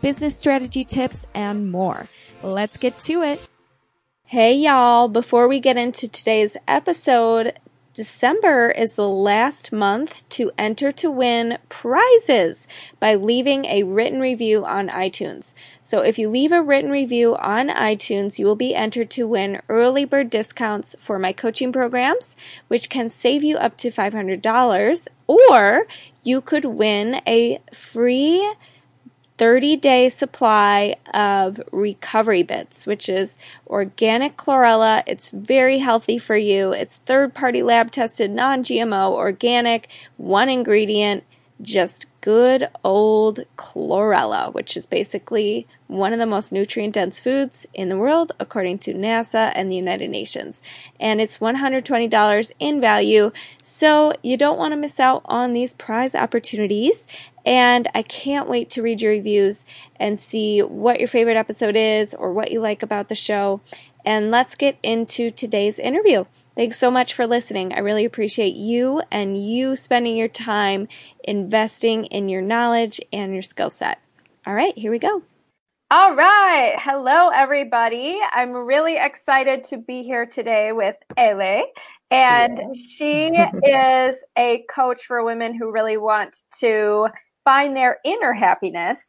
business strategy tips, and more. Let's get to it. Hey y'all, before we get into today's episode, December is the last month to enter to win prizes by leaving a written review on iTunes. So if you leave a written review on iTunes, you will be entered to win early bird discounts for my coaching programs, which can save you up to $500, or you could win a free 30 day supply of recovery bits, which is organic chlorella. It's very healthy for you. It's third party lab tested, non GMO, organic, one ingredient, just good old chlorella, which is basically one of the most nutrient dense foods in the world, according to NASA and the United Nations. And it's $120 in value. So you don't want to miss out on these prize opportunities. And I can't wait to read your reviews and see what your favorite episode is or what you like about the show. And let's get into today's interview. Thanks so much for listening. I really appreciate you and you spending your time investing in your knowledge and your skill set. All right, here we go. All right. Hello, everybody. I'm really excited to be here today with Ele. And she is a coach for women who really want to find their inner happiness.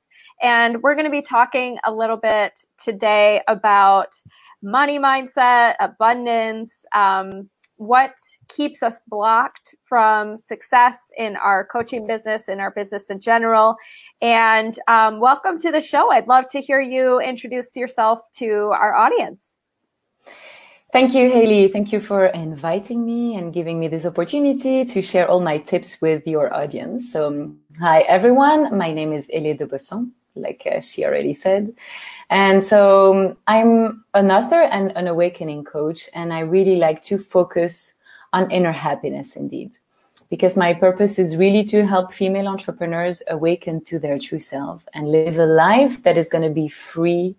And we're going to be talking a little bit today about money mindset, abundance, um, what keeps us blocked from success in our coaching business, in our business in general. And um, welcome to the show. I'd love to hear you introduce yourself to our audience. Thank you, Haley. Thank you for inviting me and giving me this opportunity to share all my tips with your audience. So, um, hi, everyone. My name is Elie de Bosson, like uh, she already said. And so um, I'm an author and an awakening coach, and I really like to focus on inner happiness indeed. Because my purpose is really to help female entrepreneurs awaken to their true self and live a life that is going to be free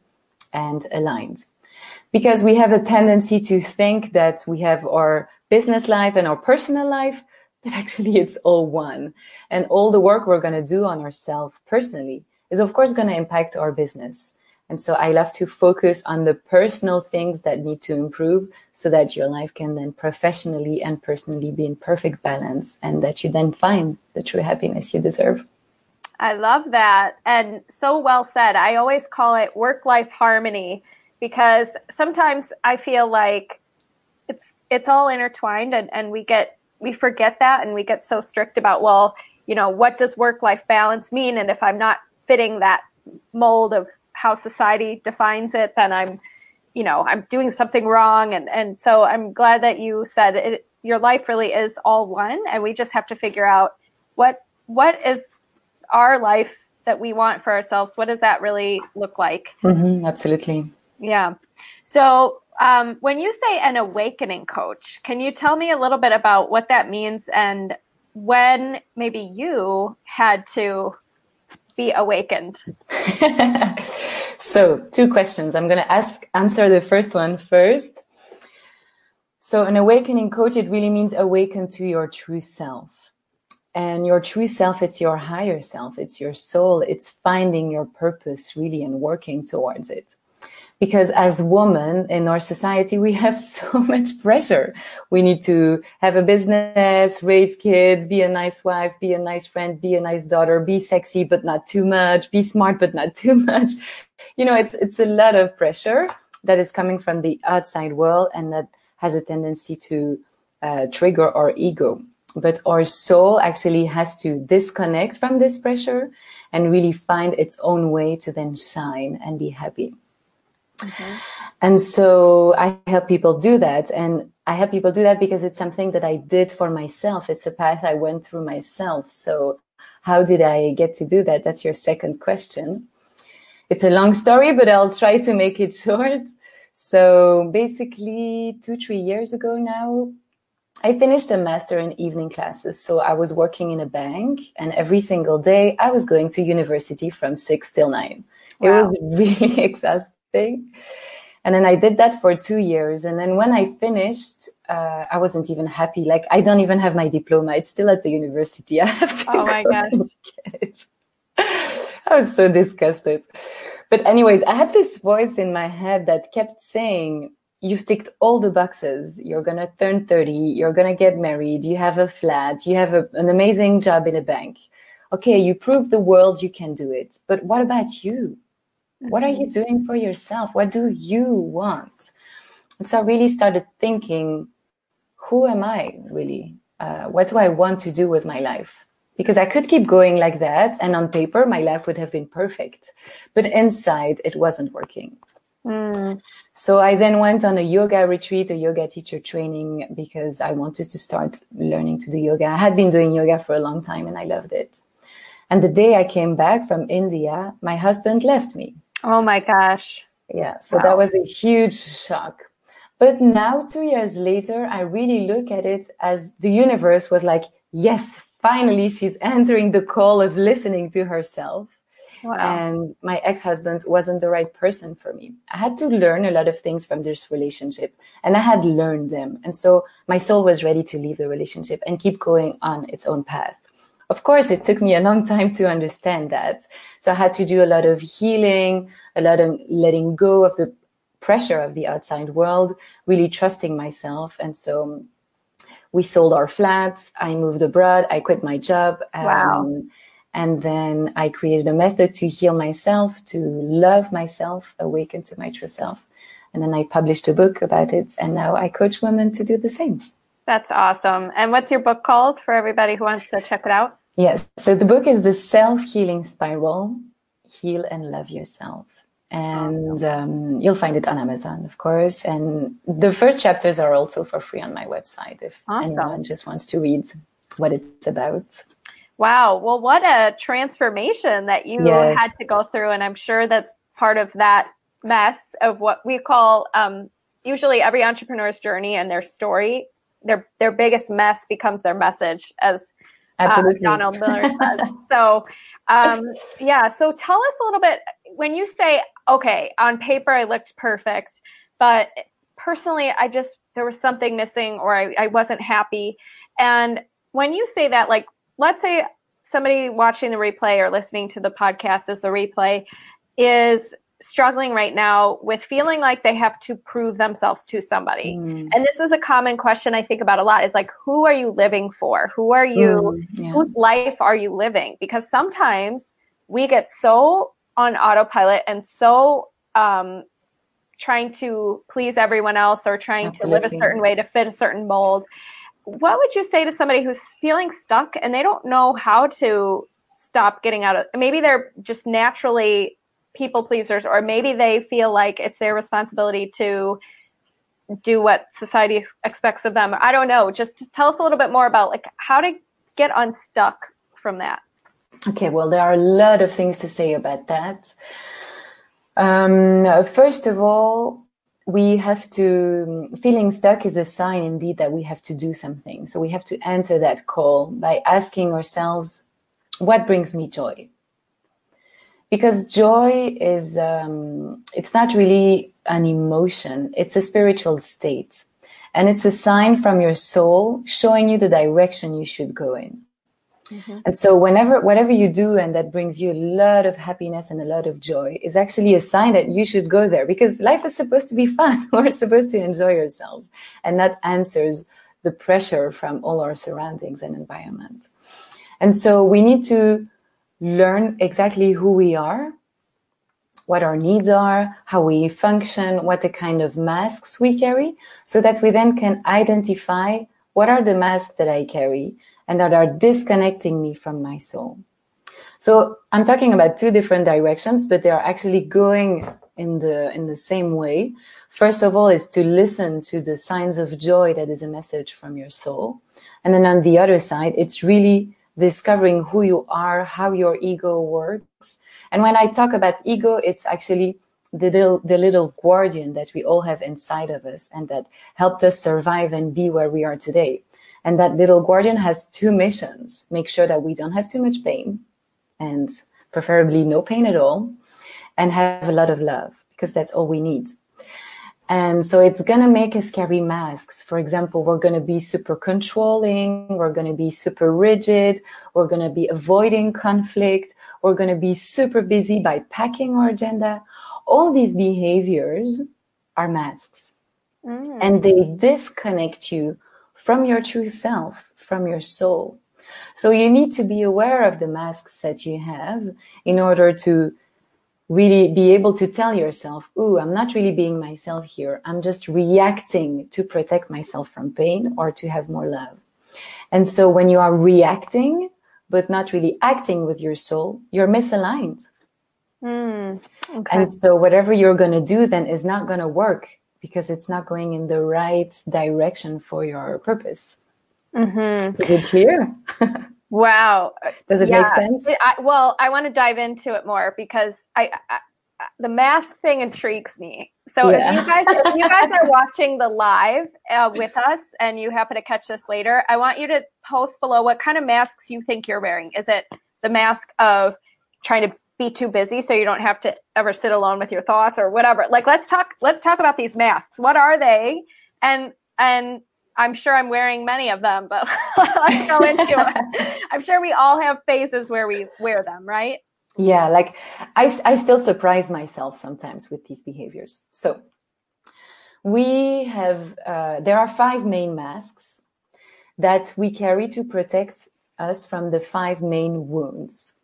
and aligned because we have a tendency to think that we have our business life and our personal life, but actually it's all one. And all the work we're going to do on ourselves personally is of course going to impact our business. And so I love to focus on the personal things that need to improve so that your life can then professionally and personally be in perfect balance and that you then find the true happiness you deserve. I love that. And so well said. I always call it work life harmony because sometimes I feel like it's it's all intertwined and, and we get we forget that and we get so strict about well you know what does work life balance mean and if I'm not fitting that mold of how society defines it then I'm you know I'm doing something wrong. And and so I'm glad that you said it your life really is all one and we just have to figure out what what is our life that we want for ourselves? What does that really look like? Mm-hmm, absolutely. Yeah. So um, when you say an awakening coach, can you tell me a little bit about what that means and when maybe you had to be awakened? so two questions. I'm going to ask answer the first one first. So an awakening coach, it really means awaken to your true self. And your true self, it's your higher self. It's your soul. It's finding your purpose really and working towards it because as women in our society, we have so much pressure. We need to have a business, raise kids, be a nice wife, be a nice friend, be a nice daughter, be sexy, but not too much, be smart, but not too much. You know, it's, it's a lot of pressure that is coming from the outside world and that has a tendency to uh, trigger our ego. But our soul actually has to disconnect from this pressure and really find its own way to then shine and be happy. Mm-hmm. And so I help people do that. And I help people do that because it's something that I did for myself. It's a path I went through myself. So how did I get to do that? That's your second question. it's a long story, but I'll try to make it short. So basically two, three years ago now, I finished a master in evening classes. So I was working in a bank and every single day I was going to university from six till nine. Wow. It was really exhausting. And then I did that for two years. And then when I finished, uh, I wasn't even happy. Like I don't even have my diploma. It's still at the university. I have to. Oh my gosh. Get it. I was so disgusted. But anyways, I had this voice in my head that kept saying, you've ticked all the boxes. You're going to turn 30. You're going to get married. You have a flat. You have a, an amazing job in a bank. Okay. You prove the world you can do it. But what about you? What are you mm-hmm. doing for yourself? What do you want? And so I really started thinking, who am I really? Uh, what do I want to do with my life? Because I could keep going like that. And on paper, my life would have been perfect. But inside, it wasn't working. Mm. So I then went on a yoga retreat, a yoga teacher training because I wanted to start learning to do yoga. I had been doing yoga for a long time and I loved it. And the day I came back from India, my husband left me. Oh my gosh. Yeah. So wow. that was a huge shock. But now, two years later, I really look at it as the universe was like, yes, finally, she's answering the call of listening to herself. Wow. And my ex-husband wasn't the right person for me. I had to learn a lot of things from this relationship and I had learned them. And so my soul was ready to leave the relationship and keep going on its own path. Of course, it took me a long time to understand that. So I had to do a lot of healing, a lot of letting go of the pressure of the outside world, really trusting myself. And so we sold our flats. I moved abroad. I quit my job. Um, wow. And then I created a method to heal myself, to love myself, awaken to my true self. And then I published a book about it. And now I coach women to do the same. That's awesome. And what's your book called for everybody who wants to check it out? Yes. So the book is The Self Healing Spiral Heal and Love Yourself. And um, you'll find it on Amazon, of course. And the first chapters are also for free on my website if awesome. anyone just wants to read what it's about. Wow. Well, what a transformation that you yes. had to go through. And I'm sure that part of that mess of what we call um, usually every entrepreneur's journey and their story, their their biggest mess becomes their message, as Absolutely. Uh, Donald Miller says. so, um, yeah. So tell us a little bit when you say, okay, on paper I looked perfect, but personally I just there was something missing or I, I wasn't happy. And when you say that, like let's say somebody watching the replay or listening to the podcast as the replay is struggling right now with feeling like they have to prove themselves to somebody. Mm. And this is a common question I think about a lot is like, who are you living for? Who are you, mm, yeah. whose life are you living? Because sometimes we get so on autopilot and so, um, trying to please everyone else or trying Absolutely. to live a certain way to fit a certain mold what would you say to somebody who's feeling stuck and they don't know how to stop getting out of maybe they're just naturally people pleasers or maybe they feel like it's their responsibility to do what society expects of them. I don't know. Just tell us a little bit more about like how to get unstuck from that. Okay well there are a lot of things to say about that. Um, first of all we have to feeling stuck is a sign indeed that we have to do something. So we have to answer that call by asking ourselves what brings me joy because joy is um, it's not really an emotion it's a spiritual state and it's a sign from your soul showing you the direction you should go in Mm-hmm. And so whenever, whatever you do and that brings you a lot of happiness and a lot of joy is actually a sign that you should go there because life is supposed to be fun. We're supposed to enjoy ourselves and that answers the pressure from all our surroundings and environment. And so we need to learn exactly who we are, what our needs are, how we function, what the kind of masks we carry, so that we then can identify what are the masks that I carry and that are disconnecting me from my soul. So I'm talking about two different directions, but they are actually going in the, in the same way. First of all, is to listen to the signs of joy that is a message from your soul. And then on the other side, it's really discovering who you are, how your ego works, And when I talk about ego, it's actually the little, the little guardian that we all have inside of us and that helped us survive and be where we are today. And that little guardian has two missions. Make sure that we don't have too much pain and preferably no pain at all and have a lot of love because that's all we need. And so it's going to make us carry masks. For example, we're going to be super controlling. We're going to be super rigid. We're going to be avoiding conflict. We're going to be super busy by packing our agenda. All these behaviors are masks mm. and they disconnect you from your true self, from your soul. So you need to be aware of the masks that you have in order to really be able to tell yourself, ooh, I'm not really being myself here. I'm just reacting to protect myself from pain or to have more love. And so when you are reacting, but not really acting with your soul, you're misaligned. Mm, okay. And so whatever you're going to do then is not going to work because it's not going in the right direction for your purpose. Mm-hmm. Is it clear? wow. Does it yeah. make sense? I, well, I want to dive into it more because I, I the mask thing intrigues me. So yeah. if you guys if you guys are watching the live uh, with us and you happen to catch this later, I want you to post below what kind of masks you think you're wearing. Is it the mask of trying to be too busy so you don't have to ever sit alone with your thoughts or whatever. Like let's talk let's talk about these masks. What are they? And and I'm sure I'm wearing many of them, but let's go into it. I'm sure we all have phases where we wear them, right? Yeah, like I, I still surprise myself sometimes with these behaviors. So we have, uh, there are five main masks that we carry to protect us from the five main wounds.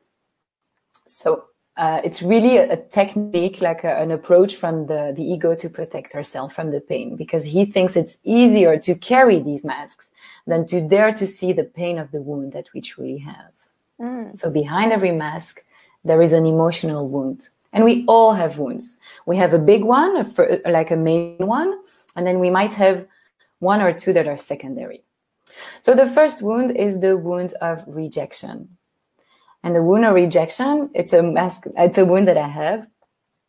So uh, it's really a, a technique, like a, an approach from the, the ego to protect ourselves from the pain, because he thinks it's easier to carry these masks than to dare to see the pain of the wound that we truly have. Mm. So behind every mask, there is an emotional wound. And we all have wounds. We have a big one, a, like a main one, and then we might have one or two that are secondary. So the first wound is the wound of rejection. And the wound of rejection, it's a mask, it's a wound that I have.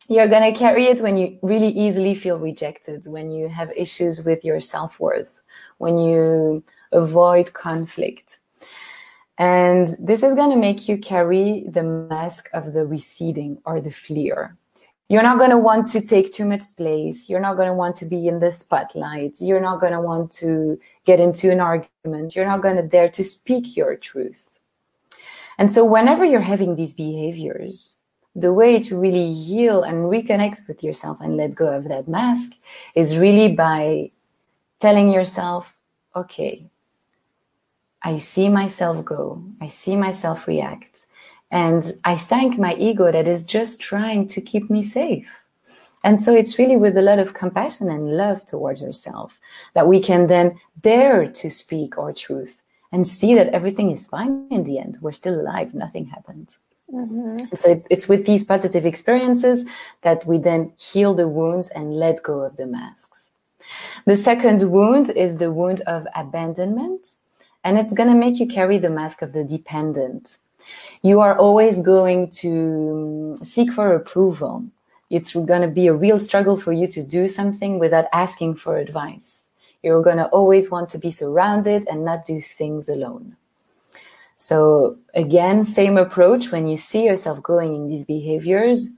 You're going to carry it when you really easily feel rejected, when you have issues with your self-worth, when you avoid conflict. And this is going to make you carry the mask of the receding or the fleer. You're not going to want to take too much space. You're not going to want to be in the spotlight. You're not going to want to get into an argument. You're not going to dare to speak your truth. And so whenever you're having these behaviors, the way to really heal and reconnect with yourself and let go of that mask is really by telling yourself, okay, I see myself go. I see myself react. And I thank my ego that is just trying to keep me safe. And so it's really with a lot of compassion and love towards yourself that we can then dare to speak our truth and see that everything is fine in the end. We're still alive. Nothing happened. Mm-hmm. So it, it's with these positive experiences that we then heal the wounds and let go of the masks. The second wound is the wound of abandonment. And it's going to make you carry the mask of the dependent. You are always going to seek for approval. It's going to be a real struggle for you to do something without asking for advice. You're going to always want to be surrounded and not do things alone. So again, same approach. When you see yourself going in these behaviors,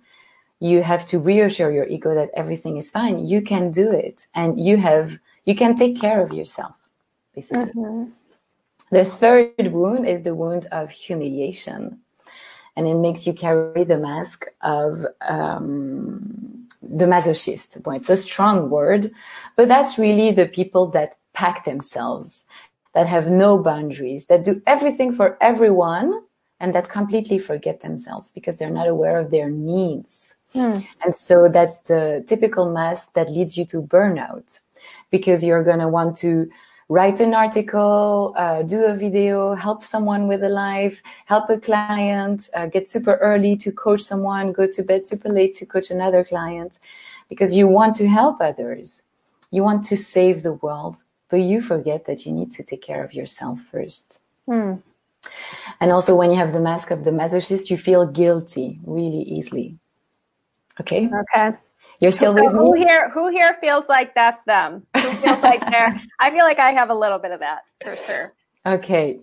you have to reassure your ego that everything is fine. You can do it and you have, you can take care of yourself, basically. Mm-hmm. The third wound is the wound of humiliation. And it makes you carry the mask of um, the masochist. Well, it's a strong word, but that's really the people that pack themselves, that have no boundaries, that do everything for everyone, and that completely forget themselves because they're not aware of their needs. Hmm. And so that's the typical mask that leads you to burnout because you're going to want to write an article, uh, do a video, help someone with a life, help a client, uh, get super early to coach someone, go to bed super late to coach another client because you want to help others. You want to save the world, but you forget that you need to take care of yourself first. Hmm. And also when you have the mask of the masochist, you feel guilty really easily. Okay? Okay. You're still so with who me? here who here feels like that's them? Feels like they're I feel like I have a little bit of that for sure. Okay.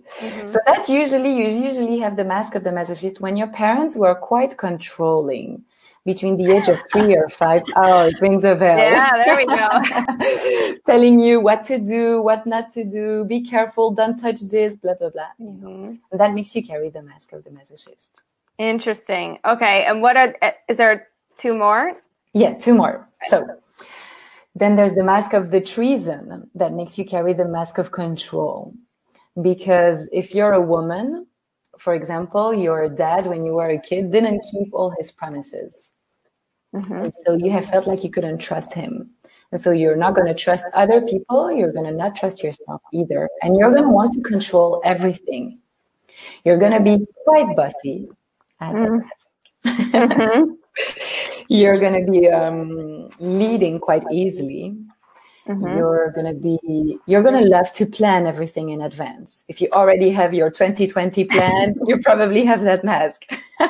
So that usually, you usually have the mask of the masochist when your parents were quite controlling between the age of three or five. Oh, it rings a bell. Yeah, there we go. Telling you what to do, what not to do, be careful, don't touch this, blah, blah, blah. Mhm. And that makes you carry the mask of the masochist. Interesting. Okay, and what are is there two more? Yeah, two more. So then there's the mask of the treason that makes you carry the mask of control. Because if you're a woman, for example, your dad, when you were a kid, didn't keep all his promises. Mhm. So you have felt like you couldn't trust him. And so you're not going to trust other people. You're going to not trust yourself either. And you're going to want to control everything. You're going to be quite bossy. I have that mask. You're going to be um, leading quite easily. Mhm. You're going to be, you're going to love to plan everything in advance. If you already have your 2020 plan, you probably have that mask.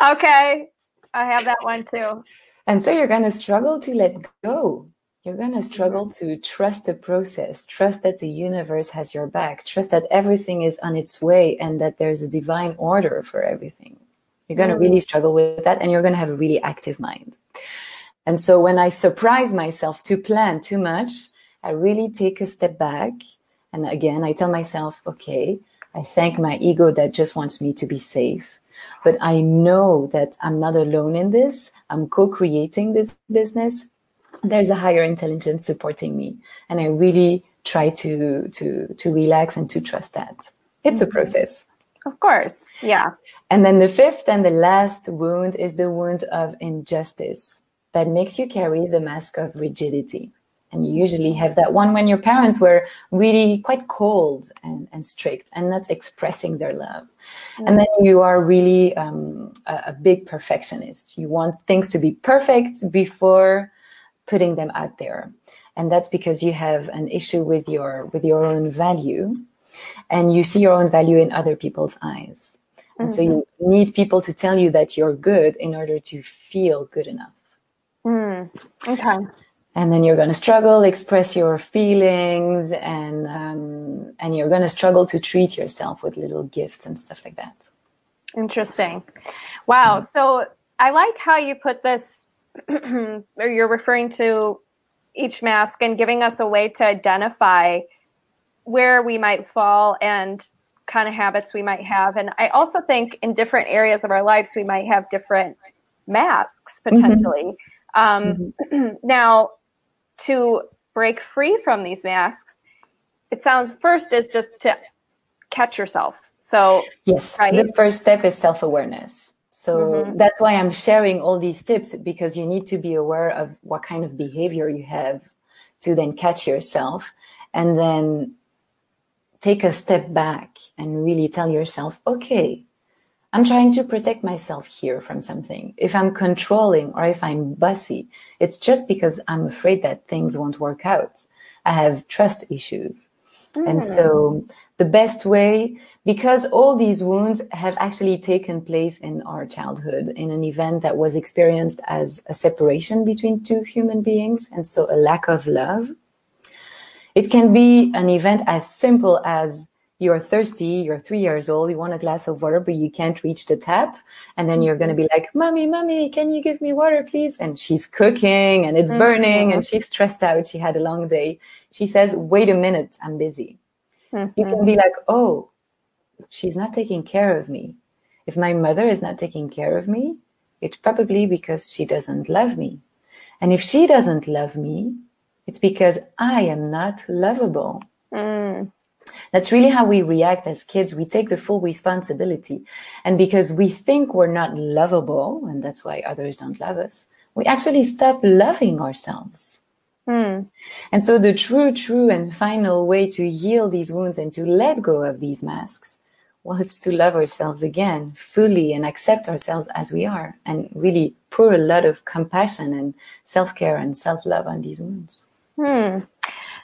Okay. I have that one too. And so you're going to struggle to let go. You're going to struggle to trust the process, trust that the universe has your back, trust that everything is on its way and that there's a divine order for everything. You're going to Mm. really struggle with that and you're going to have a really active mind. And so when I surprise myself to plan too much, I really take a step back. And again, I tell myself, okay, I thank my ego that just wants me to be safe. But I know that I'm not alone in this. I'm co-creating this business. There's a higher intelligence supporting me. And I really try to, to, to relax and to trust that. It's a process. Of course. Yeah. And then the fifth and the last wound is the wound of injustice that makes you carry the mask of rigidity. And you usually have that one when your parents were really quite cold and, and strict and not expressing their love. And then you are really um, a, a big perfectionist. You want things to be perfect before putting them out there. And that's because you have an issue with your, with your own value and you see your own value in other people's eyes. And so you need people to tell you that you're good in order to feel good enough. Mm. Okay. And then you're going to struggle, express your feelings, and um, and you're going to struggle to treat yourself with little gifts and stuff like that. Interesting. Wow. So I like how you put this, or you're referring to each mask and giving us a way to identify where we might fall and kind of habits we might have. And I also think in different areas of our lives, we might have different masks potentially. Um, now, to break free from these masks, it sounds first is just to catch yourself. So Yes, Right. the first step is self awareness. So Mhm. that's why I'm sharing all these tips because you need to be aware of what kind of behavior you have to then catch yourself and then take a step back and really tell yourself, okay, I'm trying to protect myself here from something. If I'm controlling or if I'm bossy, it's just because I'm afraid that things won't work out. I have trust issues. And so hmm. the best way, because all these wounds have actually taken place in our childhood in an event that was experienced as a separation between two human beings. And so a lack of love. It can be an event as simple as you're thirsty, you're three years old, you want a glass of water, but you can't reach the tap. And then you're going to be mm-hmm. like, mommy, mommy, can you give me water, please? And she's cooking and it's burning and mm-hmm. she's stressed out. She had a long day. She says, wait a minute, I'm busy. You can be mm-hmm. like, oh, she's not taking care of me. If my mother is not taking care of me, it's probably because she doesn't love me. And if she doesn't love me, it's because I am not lovable. Mm. That's really how we react as kids. We take the full responsibility. And because we think we're not lovable, and that's why others don't love us, we actually stop loving ourselves. Mm. And so the true, true and final way to heal these wounds and to let go of these masks, well, it's to love ourselves again fully and accept ourselves as we are and really pour a lot of compassion and self-care and self-love on these wounds. Hmm.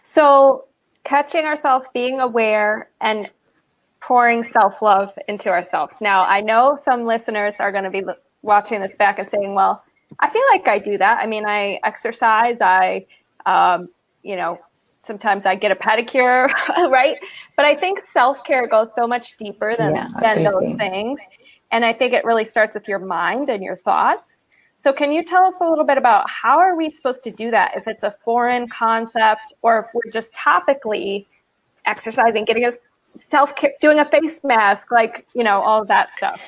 So catching ourselves, being aware, and pouring self love into ourselves. Now, I know some listeners are going to be watching this back and saying, well, I feel like I do that. I mean, I exercise, I, um, you know, sometimes I get a pedicure, right? But I think self care goes so much deeper than, yeah, than those things. And I think it really starts with your mind and your thoughts. So can you tell us a little bit about how are we supposed to do that if it's a foreign concept or if we're just topically exercising, getting a self care, doing a face mask, like, you know, all of that stuff.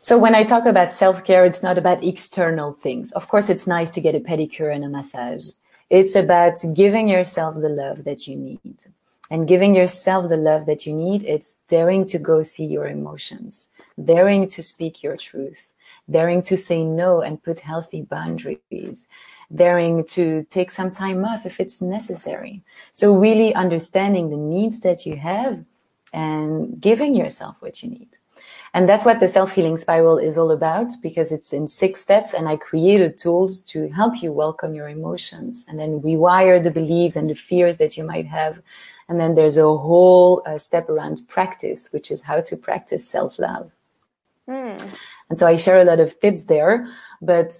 So when I talk about self care, it's not about external things. Of course, it's nice to get a pedicure and a massage. It's about giving yourself the love that you need. And giving yourself the love that you need, it's daring to go see your emotions, daring to speak your truth, daring to say no and put healthy boundaries, daring to take some time off if it's necessary. So really understanding the needs that you have and giving yourself what you need. And that's what the self-healing spiral is all about because it's in six steps and I created tools to help you welcome your emotions and then rewire the beliefs and the fears that you might have. And then there's a whole uh, step around practice, which is how to practice self-love. Mm. And so I share a lot of tips there, but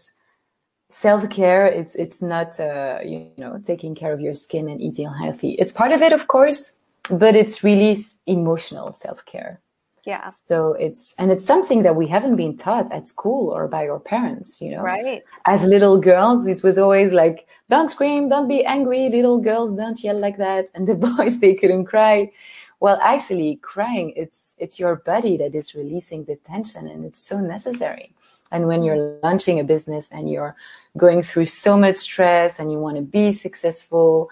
self-care, it's, it's not, uh, you know, taking care of your skin and eating healthy. It's part of it, of course, but it's really emotional self-care. Yeah. So it's, and it's something that we haven't been taught at school or by our parents, you know. Right. As little girls, it was always like, don't scream, don't be angry, little girls don't yell like that. And the boys, they couldn't cry. Well, actually crying, it's, it's your body that is releasing the tension and it's so necessary. And when you're launching a business and you're going through so much stress and you want to be successful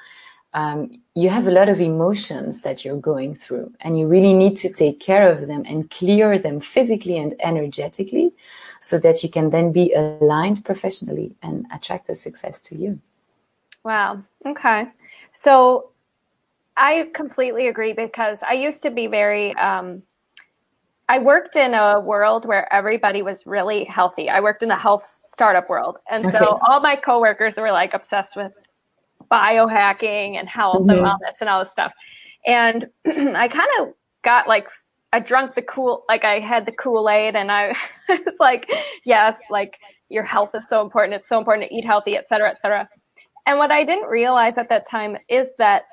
um, you have a lot of emotions that you're going through and you really need to take care of them and clear them physically and energetically so that you can then be aligned professionally and attract the success to you. Wow. Okay. So I completely agree because I used to be very, um, I worked in a world where everybody was really healthy. I worked in the health startup world. And okay. so all my coworkers were like obsessed with biohacking and health mm-hmm. and wellness and all this stuff. And I kind of got like, I drunk the cool, like I had the Kool-Aid and I was like, yes, like your health is so important. It's so important to eat healthy, et cetera, et cetera. And what I didn't realize at that time is that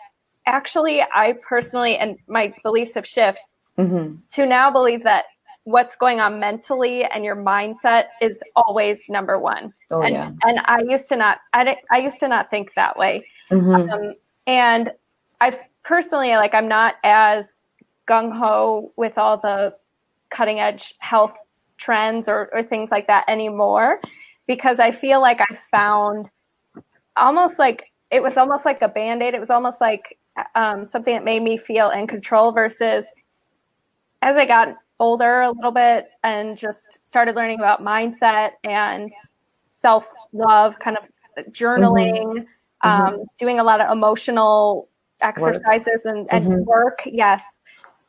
actually I personally, and my beliefs have shifted mm-hmm. to now believe that what's going on mentally and your mindset is always number one. Oh, and, yeah. and I used to not, I, I used to not think that way. Mm-hmm. Um, and I personally, like, I'm not as gung ho with all the cutting edge health trends or, or things like that anymore because I feel like I found almost like it was almost like a band aid. It was almost like um, something that made me feel in control versus as I got older a little bit and just started learning about mindset and self love, kind of journaling, mm-hmm. Um, mm-hmm. doing a lot of emotional exercises work. and, and mm-hmm. work. Yes.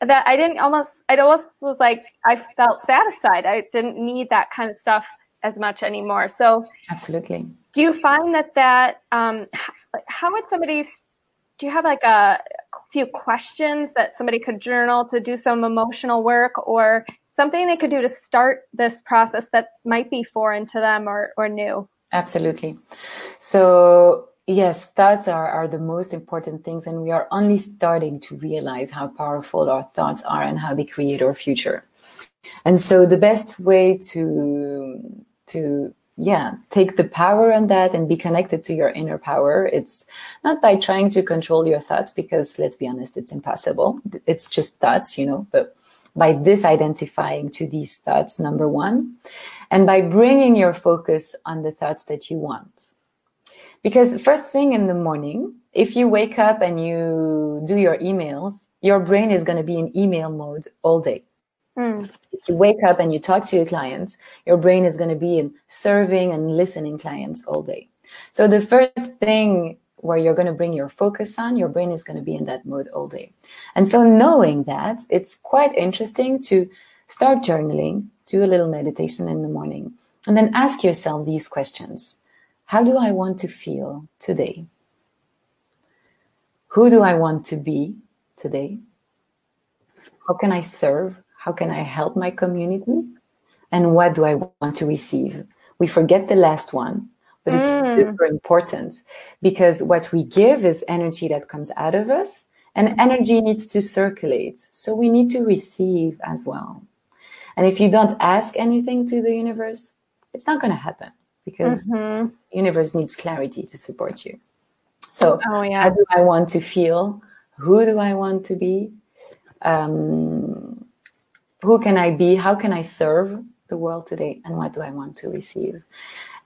That I didn't almost, I almost was like, I felt satisfied. I didn't need that kind of stuff as much anymore. So, absolutely. Do you find that that, um, how would somebody, do you have like a, few questions that somebody could journal to do some emotional work or something they could do to start this process that might be foreign to them or, or new? Absolutely. So yes, thoughts are, are the most important things and we are only starting to realize how powerful our thoughts are and how they create our future. And so the best way to, to yeah, take the power on that and be connected to your inner power. It's not by trying to control your thoughts because let's be honest, it's impossible. It's just thoughts, you know, but by disidentifying to these thoughts, number one, and by bringing your focus on the thoughts that you want. Because first thing in the morning, if you wake up and you do your emails, your brain is going to be in email mode all day. Mm. If you wake up and you talk to your clients, your brain is going to be in serving and listening clients all day. So the first thing where you're going to bring your focus on, your brain is going to be in that mode all day. And so knowing that, it's quite interesting to start journaling, do a little meditation in the morning, and then ask yourself these questions. How do I want to feel today? Who do I want to be today? How can I serve? How can I help my community? And what do I want to receive? We forget the last one, but it's mm. super important because what we give is energy that comes out of us and energy needs to circulate. So we need to receive as well. And if you don't ask anything to the universe, it's not going to happen because mm-hmm. universe needs clarity to support you. So oh, yeah. how do I want to feel? Who do I want to be? Um, who can I be? How can I serve the world today? And what do I want to receive?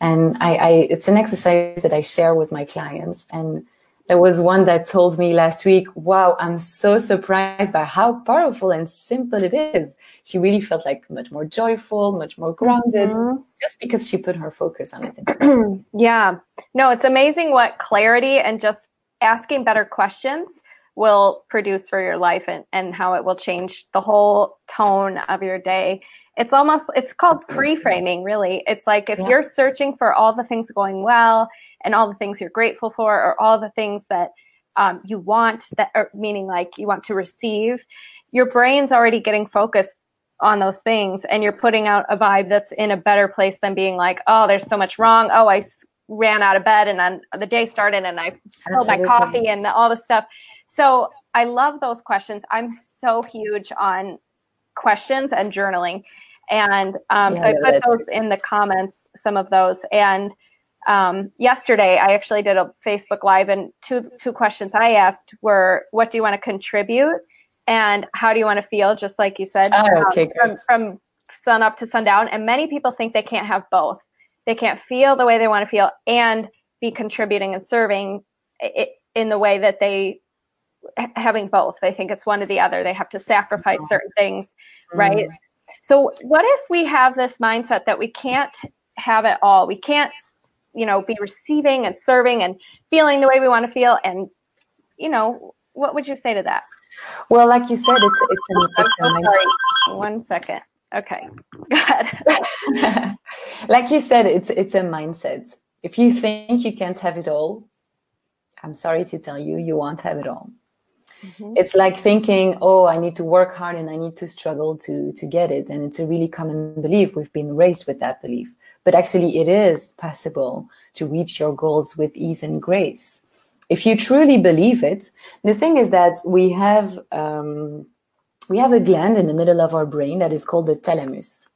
And I, I it's an exercise that I share with my clients and there was one that told me last week, wow, I'm so surprised by how powerful and simple it is. She really felt like much more joyful, much more grounded, mm-hmm. just because she put her focus on it. yeah. No, it's amazing what clarity and just asking better questions will produce for your life and, and how it will change the whole tone of your day. It's almost, it's called reframing, really. It's like if yeah. you're searching for all the things going well and all the things you're grateful for or all the things that um, you want that are meaning like you want to receive your brain's already getting focused on those things and you're putting out a vibe that's in a better place than being like oh there's so much wrong oh i ran out of bed and then the day started and i spilled my coffee and all this stuff so i love those questions i'm so huge on questions and journaling and um, yeah, so i put those in the comments some of those and um, yesterday I actually did a Facebook Live, and two two questions I asked were, "What do you want to contribute?" and "How do you want to feel?" Just like you said, oh, okay, um, from, from sun up to sundown. And many people think they can't have both. They can't feel the way they want to feel and be contributing and serving in the way that they having both. They think it's one or the other. They have to sacrifice certain things, right? Mm. So, what if we have this mindset that we can't have it all? We can't you know, be receiving and serving and feeling the way we want to feel. And, you know, what would you say to that? Well, like you said, it's, it's, an, it's I'm so sorry. One second. Okay. Go ahead. like you said, it's, it's a mindset. If you think you can't have it all, I'm sorry to tell you, you won't have it all. Mm-hmm. It's like thinking, oh, I need to work hard and I need to struggle to, to get it. And it's a really common belief. We've been raised with that belief but actually it is possible to reach your goals with ease and grace. If you truly believe it, the thing is that we have, um, we have a gland in the middle of our brain that is called the thalamus.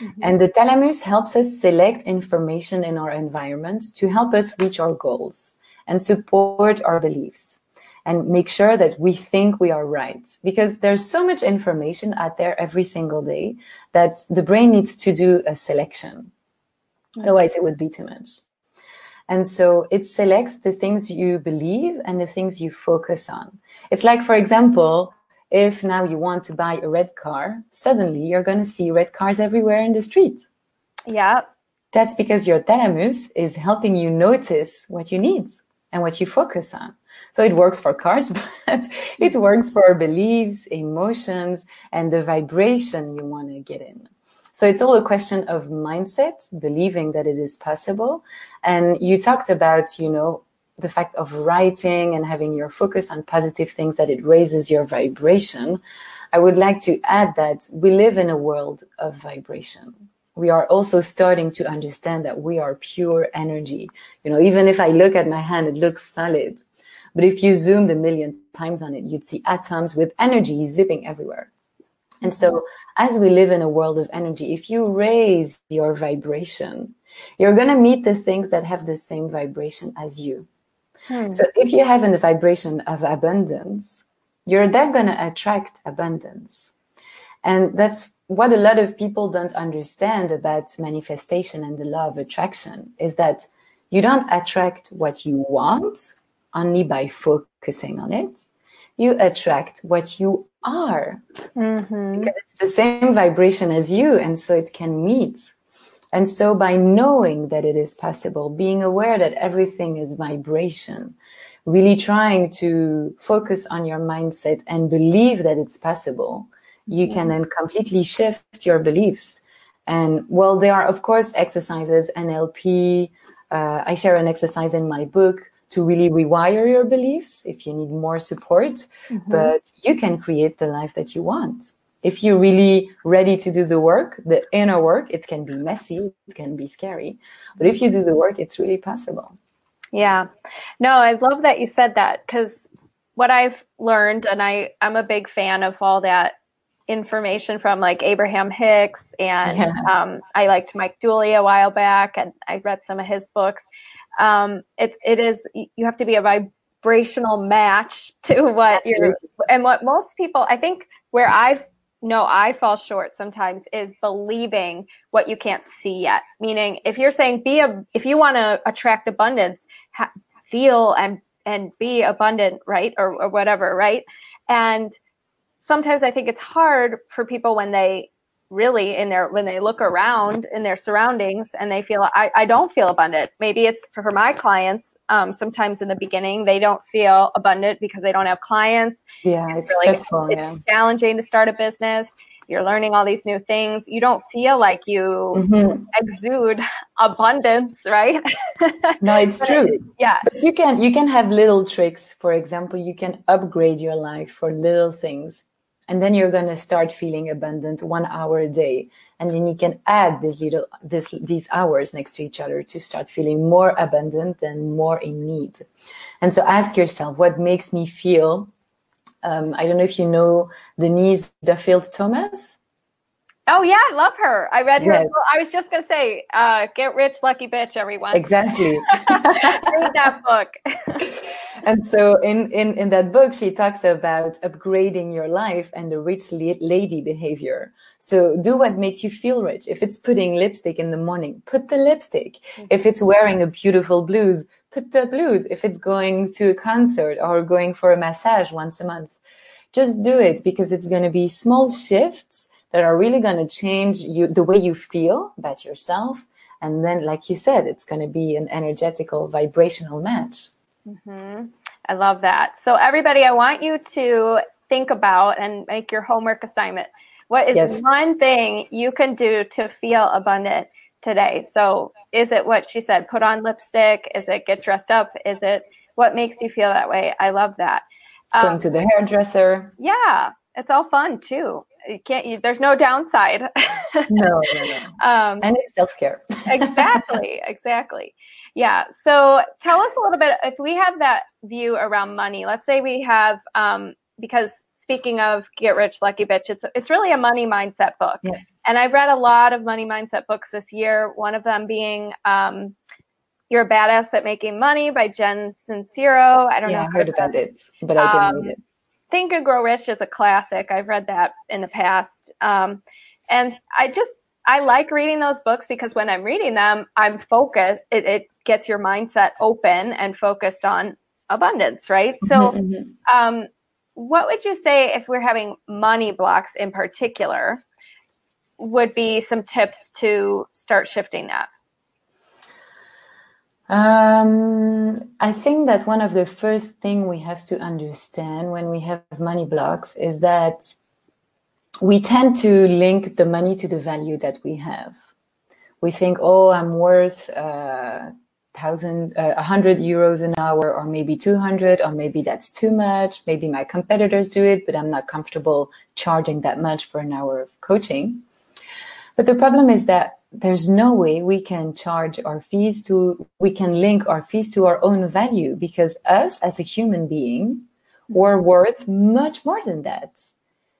Mm-hmm. And the thalamus helps us select information in our environment to help us reach our goals and support our beliefs and make sure that we think we are right because there's so much information out there every single day that the brain needs to do a selection Otherwise, it would be too much. And so it selects the things you believe and the things you focus on. It's like, for example, if now you want to buy a red car, suddenly you're going to see red cars everywhere in the street. Yeah. That's because your thalamus is helping you notice what you need and what you focus on. So it works for cars, but it works for beliefs, emotions, and the vibration you want to get in. So it's all a question of mindset, believing that it is possible. And you talked about, you know, the fact of writing and having your focus on positive things that it raises your vibration. I would like to add that we live in a world of vibration. We are also starting to understand that we are pure energy. You know, even if I look at my hand, it looks solid. But if you zoomed a million times on it, you'd see atoms with energy zipping everywhere. And so as we live in a world of energy, if you raise your vibration, you're going to meet the things that have the same vibration as you. Hmm. So if you have a vibration of abundance, you're then going to attract abundance. And that's what a lot of people don't understand about manifestation and the law of attraction is that you don't attract what you want only by focusing on it you attract what you are. Mm-hmm. because it's the same vibration as you and so it can meet. And so by knowing that it is possible being aware that everything is vibration really trying to focus on your mindset and believe that it's possible you can then completely shift your beliefs. And well there are of course exercises nlp uh, i share an exercise in my book to really rewire your beliefs if you need more support, mm-hmm. but you can create the life that you want. If you're really ready to do the work, the inner work, it can be messy, it can be scary, but if you do the work, it's really possible. Yeah. No, I love that you said that because what I've learned, and I, I'm a big fan of all that information from like Abraham Hicks and yeah. um, I liked Mike Dooley a while back and I read some of his books. Um, it, it is, you have to be a vibrational match to what Absolutely. you're, and what most people, I think where I've no, I fall short sometimes is believing what you can't see yet. Meaning, if you're saying be a, if you want to attract abundance, ha- feel and and be abundant, right, or, or whatever, right, and sometimes I think it's hard for people when they really in their when they look around in their surroundings and they feel I, I don't feel abundant. Maybe it's for, my clients um, sometimes in the beginning they don't feel abundant because they don't have clients. Yeah it's, it's really stressful, it's yeah. challenging to start a business. You're learning all these new things. You don't feel like you mm-hmm. exude abundance right? No it's true. yeah. But you can you can have little tricks. For example you can upgrade your life for little things and then you're going to start feeling abundant one hour a day. And then you can add these little this these hours next to each other to start feeling more abundant and more in need. And so ask yourself what makes me feel um, i don't know if you know denise duffield thomas Oh yeah, I love her. I read her. Yes. I was just gonna say, uh, "Get Rich, Lucky Bitch," everyone. Exactly. Read that book. and so, in, in in that book, she talks about upgrading your life and the rich lady behavior. So, do what makes you feel rich. If it's putting lipstick in the morning, put the lipstick. Mm-hmm. If it's wearing a beautiful blouse, put the blouse. If it's going to a concert or going for a massage once a month, just do it because it's going to be small shifts that are really going to change you the way you feel about yourself. And then like you said it's going to be an energetical vibrational match. Mm-hmm. i love that. So everybody i want you to think about and make your homework assignment. What is yes. one thing you can do to feel abundant today? So is it what she said put on lipstick? Is it get dressed up? Is it what makes you feel that way? I love that. Going um, to the hairdresser. Yeah it's all fun too you can't you, there's no downside. No, no, no. Um, and it's self-care. exactly exactly. Yeah so tell us a little bit if we have that view around money let's say we have um, because speaking of get rich lucky bitch it's it's really a money mindset book. Yeah. and i've read a lot of money mindset books this year one of them being um, you're a badass at making money by jen sincero. I don't yeah, know i heard about it but i didn't read um, it Think and Grow Rich is a classic. I've read that in the past. Um, and I just, I like reading those books because when I'm reading them, I'm focused. It, it gets your mindset open and focused on abundance, right? So, mm-hmm, mm-hmm. um, what would you say if we're having money blocks in particular? Would be some tips to start shifting that? Um, I think that one of the first thing we have to understand when we have money blocks is that we tend to link the money to the value that we have. We think, oh, I'm worth uh, thousand, uh, a hundred euros an hour, or maybe two hundred, or maybe that's too much. Maybe my competitors do it, but I'm not comfortable charging that much for an hour of coaching. But the problem is that there's no way we can charge our fees to, we can link our fees to our own value because us as a human being, we're worth much more than that.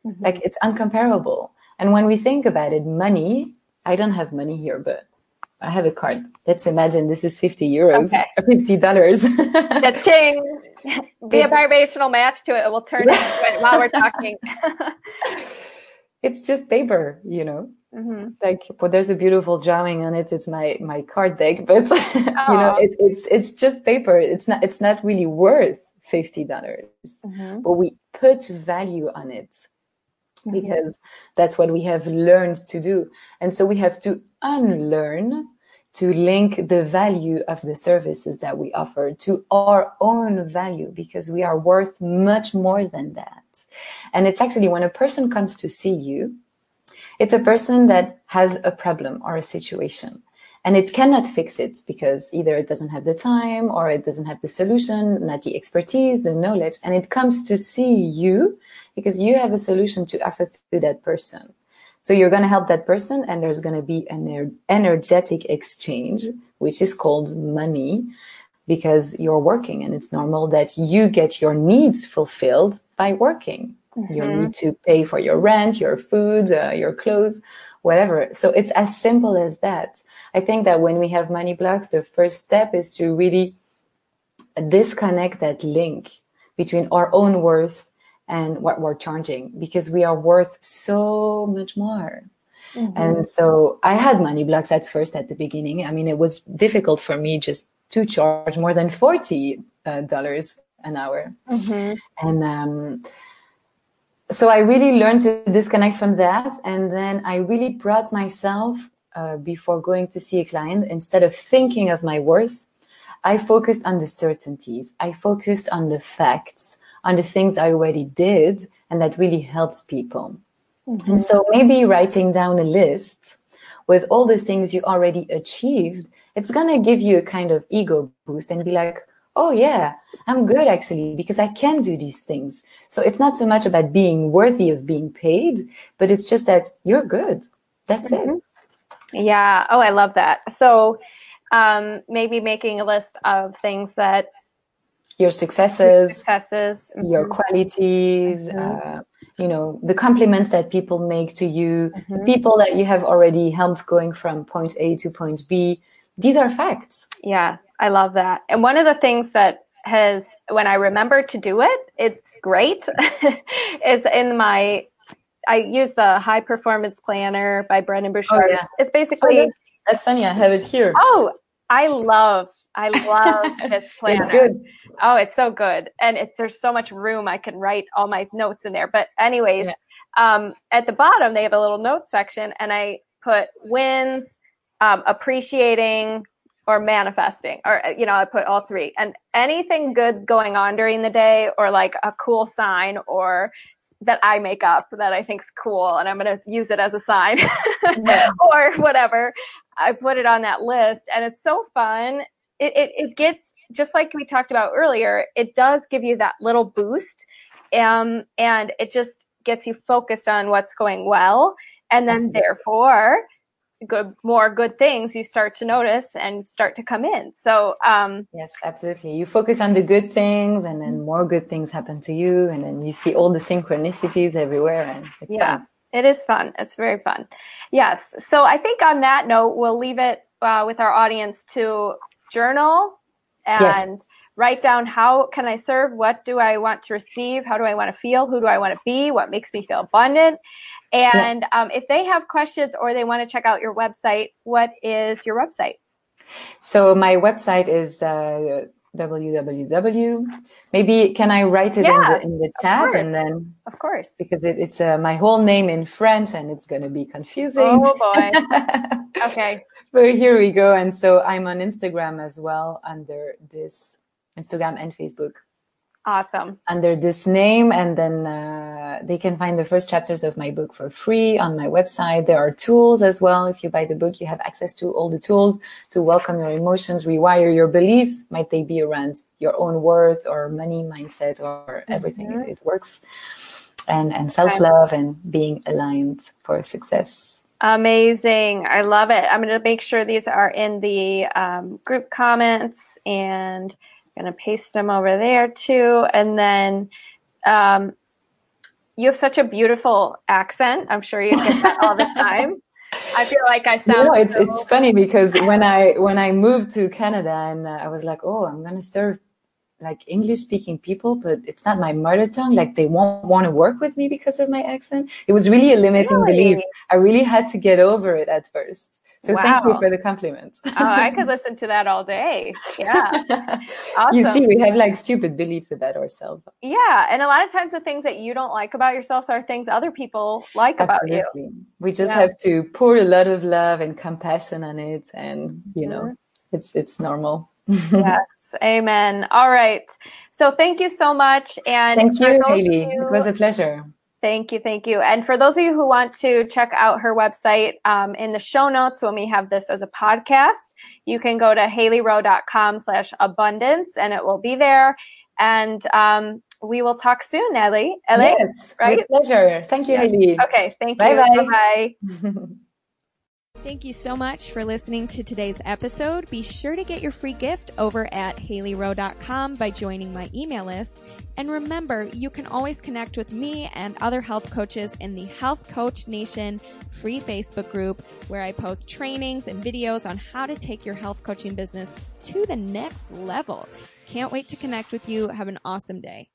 Mm-hmm. Like it's uncomparable. And when we think about it, money, I don't have money here, but I have a card. Let's imagine this is 50 euros, okay. $50. the ting. Be a vibrational match to it. We'll turn it while we're talking. it's just paper, you know. Mm-hmm. Like, but there's a beautiful drawing on it. It's my my card deck, but you know, it, it's it's just paper. It's not it's not really worth fifty dollars, mm-hmm. but we put value on it mm-hmm. because that's what we have learned to do, and so we have to unlearn to link the value of the services that we offer to our own value because we are worth much more than that. And it's actually when a person comes to see you, it's a person that has a problem or a situation. and it cannot fix it because either it doesn't have the time or it doesn't have the solution, not the expertise, the knowledge. And it comes to see you because you have a solution to offer to that person. So you're going to help that person and there's going to be an er, energetic exchange, which is called money because you're working and it's normal that you get your needs fulfilled by working. Mm-hmm. You need to pay for your rent, your food, uh, your clothes, whatever. So it's as simple as that. I think that when we have money blocks, the first step is to really disconnect that link between our own worth and what we're charging because we are worth so much more. Mm-hmm. And so I had money blocks at first at the beginning. I mean, it was difficult for me just to charge more than 40 uh, dollars an hour. Mm-hmm. And, um, so I really learned to disconnect from that. And then I really brought myself uh, before going to see a client, instead of thinking of my worth, I focused on the certainties. I focused on the facts, on the things I already did, and that really helps people. Mm-hmm. And so maybe writing down a list with all the things you already achieved, it's going to give you a kind of ego boost and be like, oh yeah, I'm good actually because I can do these things. So it's not so much about being worthy of being paid, but it's just that you're good. That's mm-hmm. it. Yeah. Oh, I love that. So um, maybe making a list of things that your successes, successes, your mm-hmm. qualities, mm-hmm. uh, you know, the compliments that people make to you, mm-hmm. people that you have already helped going from point A to point B. These are facts. Yeah, I love that. And one of the things that has, when I remember to do it, it's great, is in my I use the High Performance Planner by Brendon Burchard. Oh, yeah. It's basically oh, that's funny. I have it here. Oh, I love I love this planner. It's good. Oh, it's so good, and it, there's so much room. I can write all my notes in there. But anyways, yeah. um, at the bottom they have a little note section, and I put wins, um, appreciating, or manifesting or you know i put all three and anything good going on during the day or like a cool sign or that I make up that I think's cool and I'm going to use it as a sign or whatever. I put it on that list and it's so fun. It, it, it, gets, just like we talked about earlier, it does give you that little boost. Um, and it just gets you focused on what's going well. And then therefore good more good things you start to notice and start to come in. So um yes absolutely. You focus on the good things and then more good things happen to you and then you see all the synchronicities everywhere and it's yeah fun. it is fun. It's very fun. Yes. So i think on that note we'll leave it uh, with our audience to journal and yes write down how can I serve? What do I want to receive? How do I want to feel? Who do I want to be? What makes me feel abundant? And yeah. um, if they have questions or they want to check out your website, what is your website? So my website is uh, www. Maybe can I write it yeah, in the in the chat and then of course because it, it's uh, my whole name in French and it's going to be confusing. Oh boy. okay. But here we go. And so I'm on Instagram as well under this Instagram and Facebook. Awesome. Under this name, and then uh, they can find the first chapters of my book for free on my website. There are tools as well. If you buy the book, you have access to all the tools to welcome your emotions, rewire your beliefs. Might they be around your own worth or money mindset or everything? Mm-hmm. It, works. And, and self love and being aligned for success. Amazing. I love it. I'm going to make sure these are in the um, group comments and going to paste them over there too. And then um, you have such a beautiful accent. I'm sure you get that all the time. I feel like I sound. No, it's so... it's funny because when I when I moved to Canada and uh, I was like, oh, I'm gonna serve like English speaking people, but it's not my mother tongue. Like they won't want to work with me because of my accent. It was really a limiting really? belief. I really had to get over it at first. So wow. thank you for the compliment. oh, I could listen to that all day. Yeah. awesome. You see, we have like stupid beliefs about ourselves. Yeah. And a lot of times the things that you don't like about yourself are things other people like Absolutely. about you. We just yeah. have to pour a lot of love and compassion on it. And, you know, mm-hmm. it's, it's normal. yes. Amen. All right. So thank you so much. And thank you, Haley. You, it was a pleasure Thank you, thank you. And for those of you who want to check out her website, um, in the show notes when we have this as a podcast, you can go to haleyrowe.com slash abundance and it will be there. And um, we will talk soon, Ellie. Ellie, yes, right? With pleasure. Thank you, yeah. Haley. Okay, thank you. Bye-bye. Bye-bye. Thank you so much for listening to today's episode. Be sure to get your free gift over at haleyrowe.com by joining my email list. And remember, you can always connect with me and other health coaches in the Health Coach Nation free Facebook group where I post trainings and videos on how to take your health coaching business to the next level. Can't wait to connect with you. Have an awesome day.